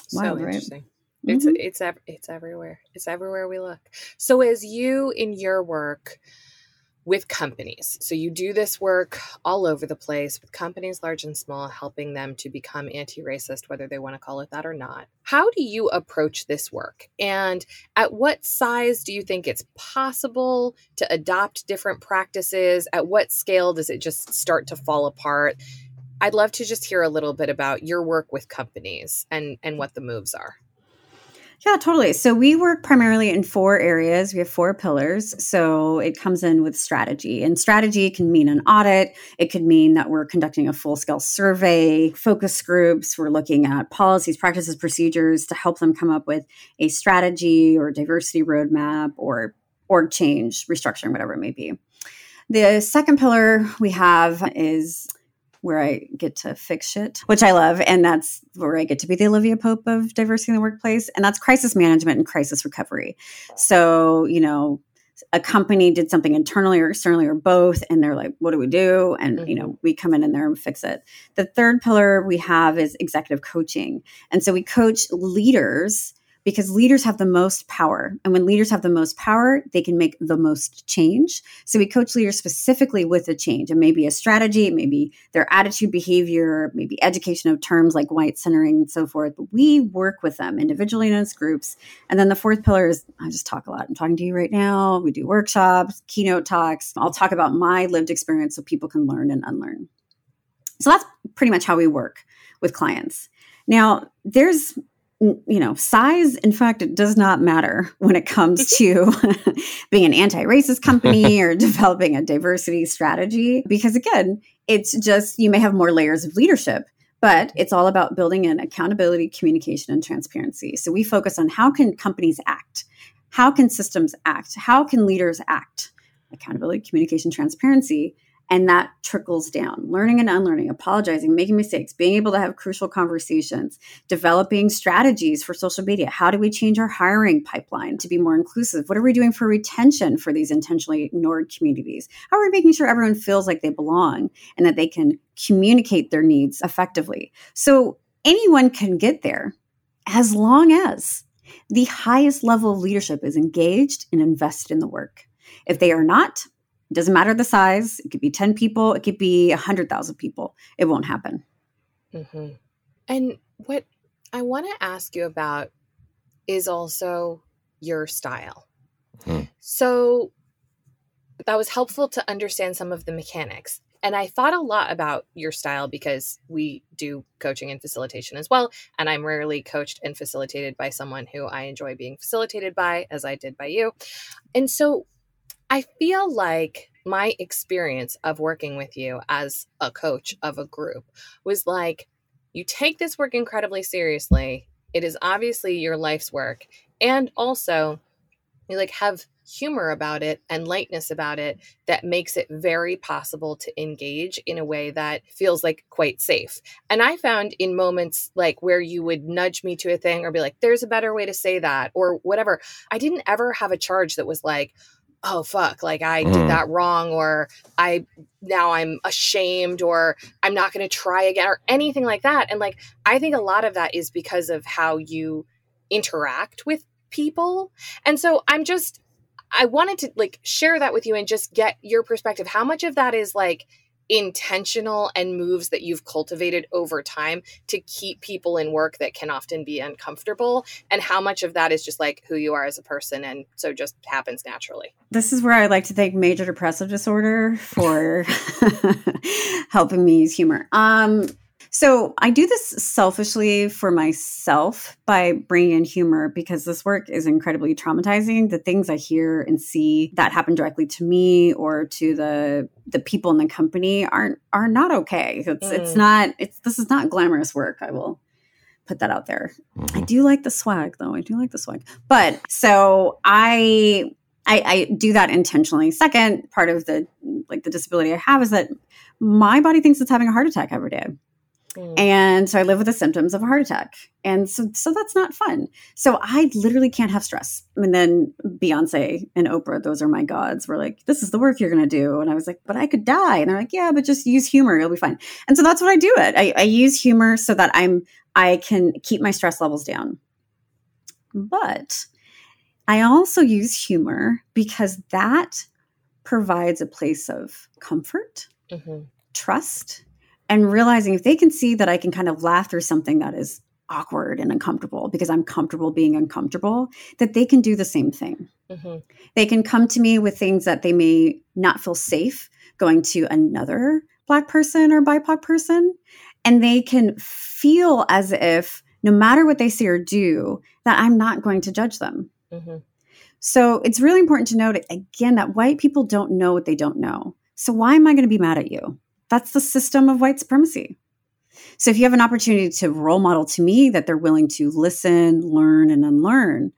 So Wild, interesting. Right? It's mm-hmm. it's it's everywhere. It's everywhere we look. So as you in your work with companies. So you do this work all over the place with companies large and small, helping them to become anti racist, whether they want to call it that or not. How do you approach this work? And at what size do you think it's possible to adopt different practices? At what scale does it just start to fall apart? I'd love to just hear a little bit about your work with companies and, and what the moves are. Yeah, totally. So we work primarily in four areas. We have four pillars. So it comes in with strategy. And strategy can mean an audit, it could mean that we're conducting a full scale survey, focus groups, we're looking at policies, practices, procedures to help them come up with a strategy or diversity roadmap or org change, restructuring, whatever it may be. The second pillar we have is where I get to fix shit, which I love. And that's where I get to be the Olivia Pope of diversity in the workplace. And that's crisis management and crisis recovery. So, you know, a company did something internally or externally or both and they're like what do we do and mm-hmm. you know we come in in there and fix it the third pillar we have is executive coaching and so we coach leaders because leaders have the most power. And when leaders have the most power, they can make the most change. So we coach leaders specifically with a change. It may be a strategy, it may be their attitude, behavior, maybe education of terms like white centering and so forth. We work with them individually and as groups. And then the fourth pillar is I just talk a lot. I'm talking to you right now. We do workshops, keynote talks. I'll talk about my lived experience so people can learn and unlearn. So that's pretty much how we work with clients. Now, there's you know, size, in fact, it does not matter <laughs> when it comes mm-hmm. to <laughs> being an anti racist <laughs> company or developing a diversity strategy. Because again, it's just you may have more layers of leadership, but it's all about building in accountability, communication, and transparency. So we focus on how can companies act? How can systems act? How can leaders act? Accountability, communication, transparency. And that trickles down learning and unlearning, apologizing, making mistakes, being able to have crucial conversations, developing strategies for social media. How do we change our hiring pipeline to be more inclusive? What are we doing for retention for these intentionally ignored communities? How are we making sure everyone feels like they belong and that they can communicate their needs effectively? So anyone can get there as long as the highest level of leadership is engaged and invested in the work. If they are not, it doesn't matter the size. It could be 10 people, it could be 100,000 people. It won't happen. Mm-hmm. And what I want to ask you about is also your style. Hmm. So that was helpful to understand some of the mechanics. And I thought a lot about your style because we do coaching and facilitation as well. And I'm rarely coached and facilitated by someone who I enjoy being facilitated by, as I did by you. And so I feel like my experience of working with you as a coach of a group was like you take this work incredibly seriously. It is obviously your life's work. And also, you like have humor about it and lightness about it that makes it very possible to engage in a way that feels like quite safe. And I found in moments like where you would nudge me to a thing or be like, there's a better way to say that or whatever, I didn't ever have a charge that was like, oh fuck like i mm. did that wrong or i now i'm ashamed or i'm not going to try again or anything like that and like i think a lot of that is because of how you interact with people and so i'm just i wanted to like share that with you and just get your perspective how much of that is like intentional and moves that you've cultivated over time to keep people in work that can often be uncomfortable and how much of that is just like who you are as a person and so just happens naturally. This is where i like to thank major depressive disorder for <laughs> helping me use humor. Um so I do this selfishly for myself by bringing in humor because this work is incredibly traumatizing. The things I hear and see that happen directly to me or to the the people in the company aren't are not okay. It's mm. it's not it's this is not glamorous work. I will put that out there. Mm-hmm. I do like the swag though. I do like the swag. But so I I, I, do that intentionally. Second, part of the like the disability I have is that my body thinks it's having a heart attack every day. Mm. And so I live with the symptoms of a heart attack. And so so that's not fun. So I literally can't have stress. And then Beyonce and Oprah, those are my gods, were like, this is the work you're gonna do. And I was like, but I could die. And they're like, yeah, but just use humor, you'll be fine. And so that's what I do it. I, I use humor so that I'm I can keep my stress levels down. But I also use humor because that provides a place of comfort, mm-hmm. trust, and realizing if they can see that I can kind of laugh through something that is awkward and uncomfortable because I'm comfortable being uncomfortable, that they can do the same thing. Mm-hmm. They can come to me with things that they may not feel safe going to another Black person or BIPOC person. And they can feel as if no matter what they say or do, that I'm not going to judge them. Mm-hmm. So it's really important to note again that white people don't know what they don't know. So why am I going to be mad at you? That's the system of white supremacy. So if you have an opportunity to role model to me that they're willing to listen, learn, and unlearn,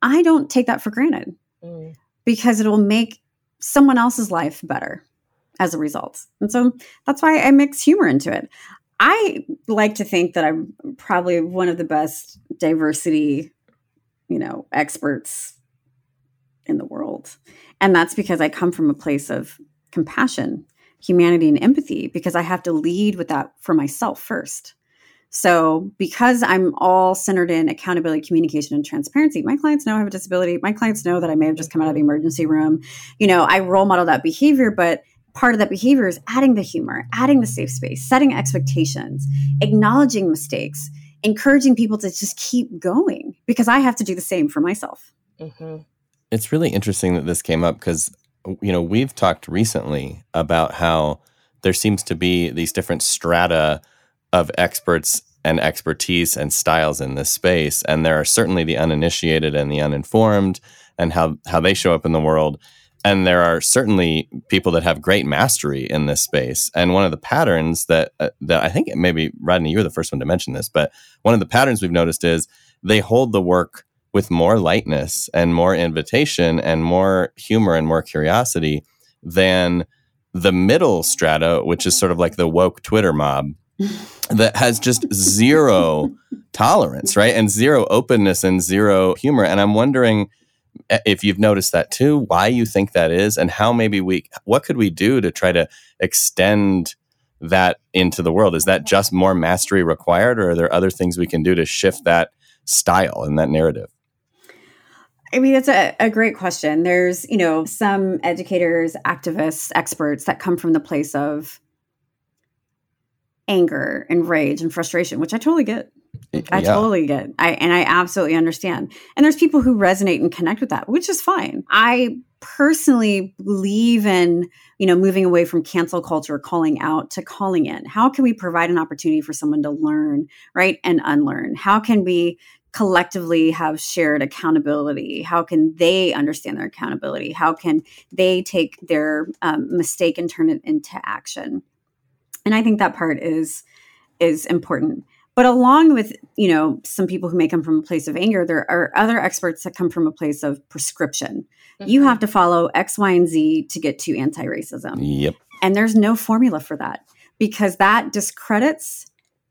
I don't take that for granted mm. because it'll make someone else's life better as a result. And so that's why I mix humor into it. I like to think that I'm probably one of the best diversity, you know, experts in the world. And that's because I come from a place of compassion humanity and empathy because I have to lead with that for myself first. So, because I'm all centered in accountability, communication, and transparency, my clients know I have a disability. My clients know that I may have just come out of the emergency room. You know, I role model that behavior, but part of that behavior is adding the humor, adding the safe space, setting expectations, acknowledging mistakes, encouraging people to just keep going because I have to do the same for myself. Mm-hmm. It's really interesting that this came up because you know, we've talked recently about how there seems to be these different strata of experts and expertise and styles in this space. And there are certainly the uninitiated and the uninformed and how, how they show up in the world. and there are certainly people that have great mastery in this space. And one of the patterns that uh, that I think maybe Rodney, you're the first one to mention this, but one of the patterns we've noticed is they hold the work with more lightness and more invitation and more humor and more curiosity than the middle strata, which is sort of like the woke Twitter mob <laughs> that has just zero tolerance, right? And zero openness and zero humor. And I'm wondering eh, if you've noticed that too, why you think that is, and how maybe we, what could we do to try to extend that into the world? Is that just more mastery required, or are there other things we can do to shift that style and that narrative? I mean, it's a, a great question. There's, you know, some educators, activists, experts that come from the place of anger and rage and frustration, which I totally get. I totally get. I and I absolutely understand. And there's people who resonate and connect with that, which is fine. I personally believe in, you know, moving away from cancel culture, calling out to calling in. How can we provide an opportunity for someone to learn, right, and unlearn? How can we collectively have shared accountability? How can they understand their accountability? How can they take their um, mistake and turn it into action? And I think that part is is important. But along with, you know, some people who may come from a place of anger, there are other experts that come from a place of prescription. Mm-hmm. You have to follow X, Y, and Z to get to anti-racism. Yep. And there's no formula for that because that discredits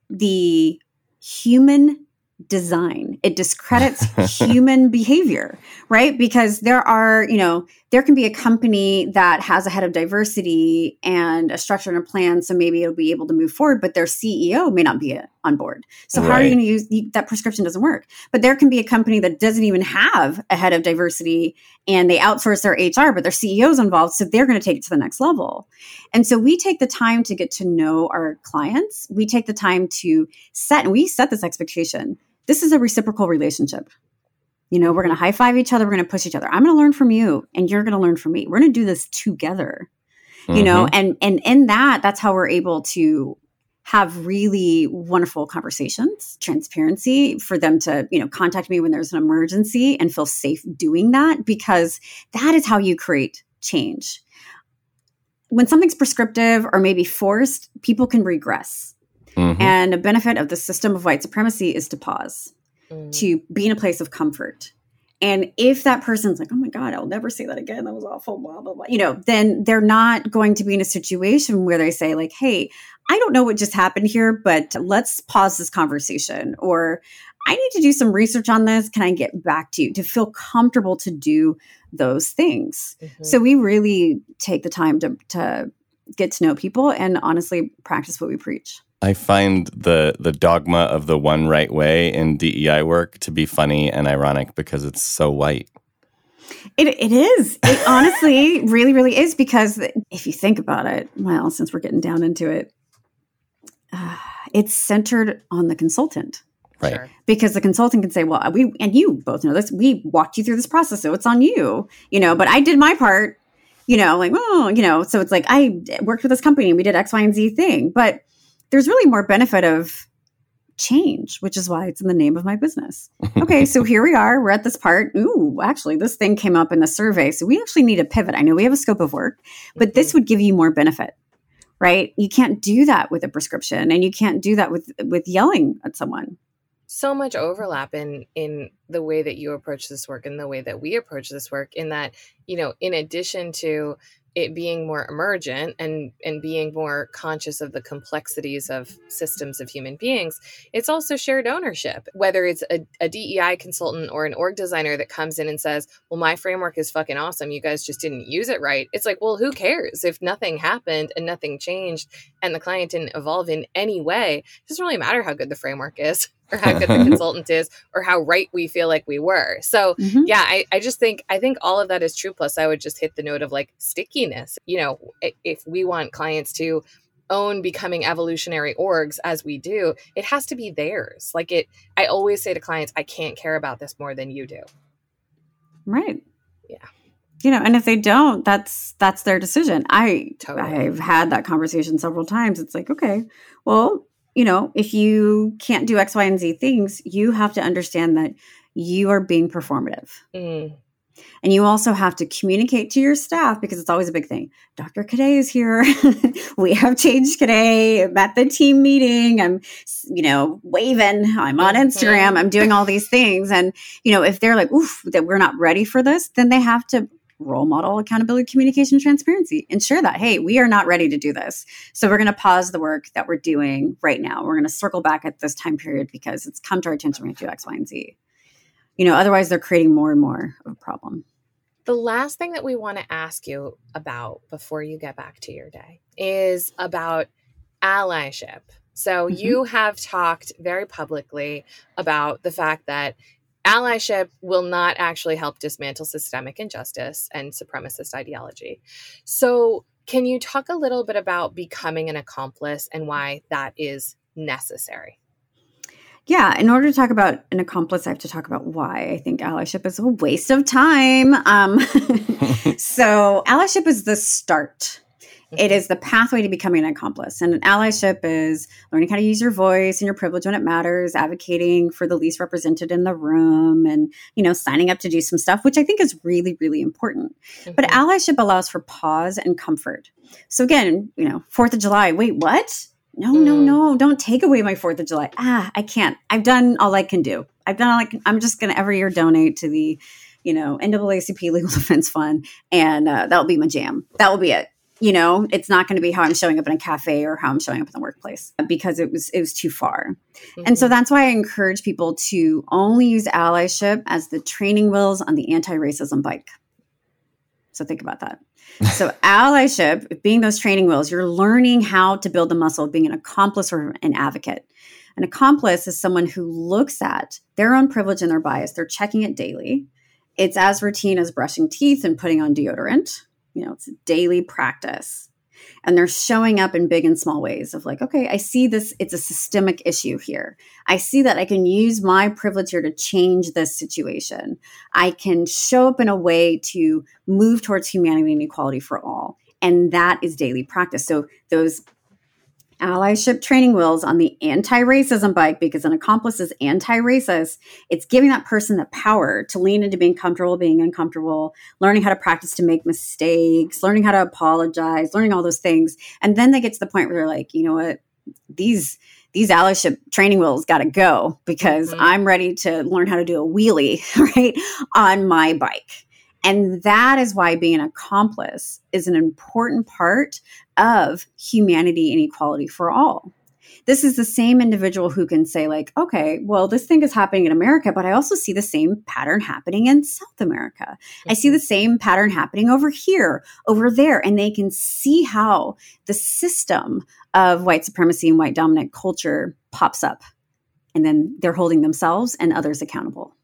the human design. It discredits <laughs> human behavior, right? Because there are, you know, there can be a company that has a head of diversity and a structure and a plan, so maybe it'll be able to move forward, but their CEO may not be uh, on board. So right. how are you going to use that prescription doesn't work. But there can be a company that doesn't even have a head of diversity and they outsource their HR, but their CEO's involved, so they're going to take it to the next level. And so we take the time to get to know our clients. We take the time to set and we set this expectation this is a reciprocal relationship. You know, we're going to high five each other. We're going to push each other. I'm going to learn from you and you're going to learn from me. We're going to do this together. Mm-hmm. You know, mm-hmm. and and in that that's how we're able to have really wonderful conversations, transparency for them to, you know, contact me when there's an emergency and feel safe doing that because that is how you create change. When something's prescriptive or maybe forced, people can regress. Mm-hmm. And a benefit of the system of white supremacy is to pause, mm. to be in a place of comfort. And if that person's like, oh my God, I'll never say that again, that was awful, blah, blah, blah, you know, then they're not going to be in a situation where they say, like, hey, I don't know what just happened here, but let's pause this conversation. Or I need to do some research on this. Can I get back to you to feel comfortable to do those things? Mm-hmm. So we really take the time to, to get to know people and honestly practice what we preach. I find the the dogma of the one right way in DEI work to be funny and ironic because it's so white. It it is. It honestly <laughs> really really is because if you think about it, well, since we're getting down into it, uh, it's centered on the consultant. Right. Sure. Because the consultant can say, well, we, and you both know this, we walked you through this process, so it's on you, you know, but I did my part, you know, like, oh, you know, so it's like I worked with this company and we did X, Y, and Z thing. But there's really more benefit of change, which is why it's in the name of my business. <laughs> Okay, so here we are. We're at this part. Ooh, actually, this thing came up in the survey. So we actually need a pivot. I know we have a scope of work, but this would give you more benefit, right? You can't do that with a prescription and you can't do that with with yelling at someone. So much overlap in in the way that you approach this work and the way that we approach this work in that, you know, in addition to it being more emergent and and being more conscious of the complexities of systems of human beings it's also shared ownership. Whether it's a, a, dei consultant or an org designer that comes in and says well my framework is fucking awesome. You guys just didn't use it right. It's like well who cares if nothing happened and nothing changed and the client didn't evolve in any way? It doesn't really matter how good the framework is or how good the <laughs> consultant is or how right we feel like we were. So mm-hmm. yeah, I, I just think I think all of that is true. Plus I would just hit the note of like stickiness. You know, if we want clients to own becoming evolutionary orgs as we do, it has to be theirs. Like it I always say to clients, I can't care about this more than you do. Right. Yeah you know and if they don't that's that's their decision i totally. i've had that conversation several times it's like okay well you know, if you can't do X, Y, and Z things, you have to understand that you are being performative. Mm. And you also have to communicate to your staff because it's always a big thing. Dr. Cadet is here. <laughs> we have Change Cadet. I'm at the team meeting. I'm, you know, waving. I'm on mm-hmm. Instagram. I'm doing all these things. And, you know, if they're like, oof, that we're not ready for this, then they have to role model accountability, communication, transparency. Ensure that, hey, we are not ready to do this. So we're going to pause the work that we're doing right now. We're going to circle back at this time period because it's come to our attention. We have to do X, Y, and Z. You know, otherwise they're creating more and more of a problem. The last thing that we want to ask you about before you get back to your day is about allyship. So, mm-hmm. you have talked very publicly about the fact that allyship will not actually help dismantle systemic injustice and supremacist ideology. So, can you talk a little bit about becoming an accomplice and why that is necessary? Yeah, in order to talk about an accomplice, I have to talk about why I think allyship is a waste of time. Um, <laughs> <laughs> so, allyship is the start. It is the pathway to becoming an accomplice. And an allyship is learning how to use your voice and your privilege when it matters, advocating for the least represented in the room, and, you know, signing up to do some stuff, which I think is really, really important. Mm-hmm. But allyship allows for pause and comfort. So, again, you know, Fourth of July, wait, what? no, mm. no, no, don't take away my Fourth of July. Ah, I can't. I've done all I can do. I've done all I can. I'm just going to every year donate to the, you know, NAACP Legal <laughs> Defense Fund, and uh, that'll be my jam. That will be it. You know, it's not going to be how I'm showing up in a cafe or how I'm showing up in the workplace because it was it was too far. Mm-hmm. And so mm-hmm. that's why I encourage people to only use allyship as the training wheels on the anti-racism bike. So think about that <laughs> so allyship, being those training wheels, you're learning how to build the muscle of being an accomplice or an advocate. An accomplice is someone who looks at their own privilege and their bias. They're checking it daily. It's as routine as brushing teeth and putting on deodorant. You know, it's a daily practice. And they're showing up in big and small ways of like okay i see this it's a systemic issue here. I see that i can use my privilege here to change this situation. I can show up in a way to move towards humanity and equality for all. And that is daily practice. So those allyship training wheels on the anti-racism bike because an accomplice is anti-racist. It's giving that person the power to lean into being comfortable being uncomfortable learning how to practice to make mistakes learning how to apologize learning all those things. And then they get to the point where they're like you know what? These these allyship training wheels got to go because mm-hmm. i'm ready to learn how to do a wheelie <laughs> right on my bike and that is why being an accomplice is an important part of humanity and equality for all. This is the same individual who can say, like, okay, well, this thing is happening in America, but I also see the same pattern happening in South America. I see the mm-hmm. same pattern happening over here, over there. And they can see how the system of white supremacy and white dominant culture pops up. And then they're holding themselves and others accountable.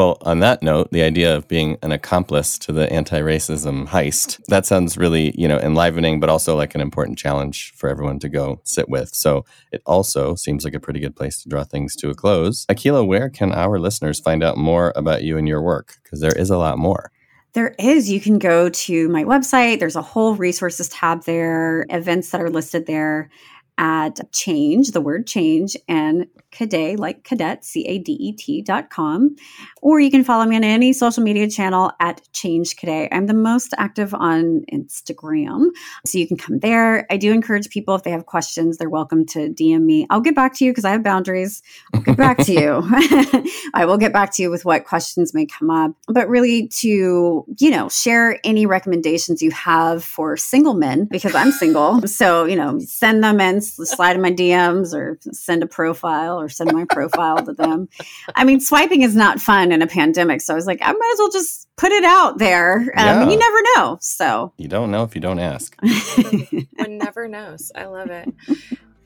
Well, on that note, the idea of being an accomplice to the anti-racism heist, that sounds really, you know, enlivening, but also like an important challenge for everyone to go sit with. So it also seems like a pretty good place to draw things to a close. Akilah, where can our listeners find out more about you and your work? Because there is a lot more. There is. You can go to my website. There's a whole resources tab there, events that are listed there at change, the word change, and cadet, like cadet, C A D E T dot com. Or you can follow me on any social media channel at Change Cadet. I'm the most active on Instagram. So you can come there. I do encourage people, if they have questions, they're welcome to DM me. I'll get back to you because I have boundaries. I'll get back to you. <laughs> I will get back to you with what questions may come up. But really to, you know, share any recommendations you have for single men because I'm single. So, you know, send them in slide in my DMs or send a profile or send my profile to them. I mean, swiping is not fun in a pandemic. So I was like, I might as well just put it out there. Um, yeah. You never know. So you don't know if you don't ask. <laughs> One never knows. I love it.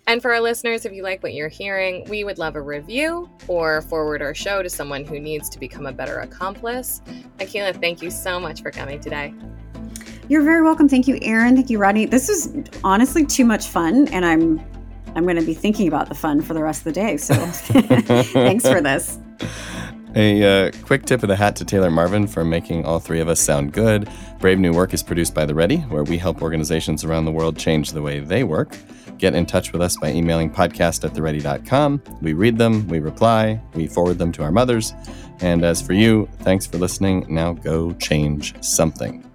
And for our listeners, if you like what you're hearing, we would love a review or forward our show to someone who needs to become a better accomplice. Akilah, thank you so much for coming today. You're very welcome. Thank you, Aaron. Thank you, Rodney. This is honestly too much fun, and I'm I'm going to be thinking about the fun for the rest of the day. So <laughs> thanks for this. A uh, quick tip of the hat to Taylor Marvin for making all three of us sound good. Brave New Work is produced by The Ready, where we help organizations around the world change the way they work. get in touch with us by emailing podcast at theready.com. We read them, we reply, we forward them to our mothers. And as for you, thanks for listening. Now go change something.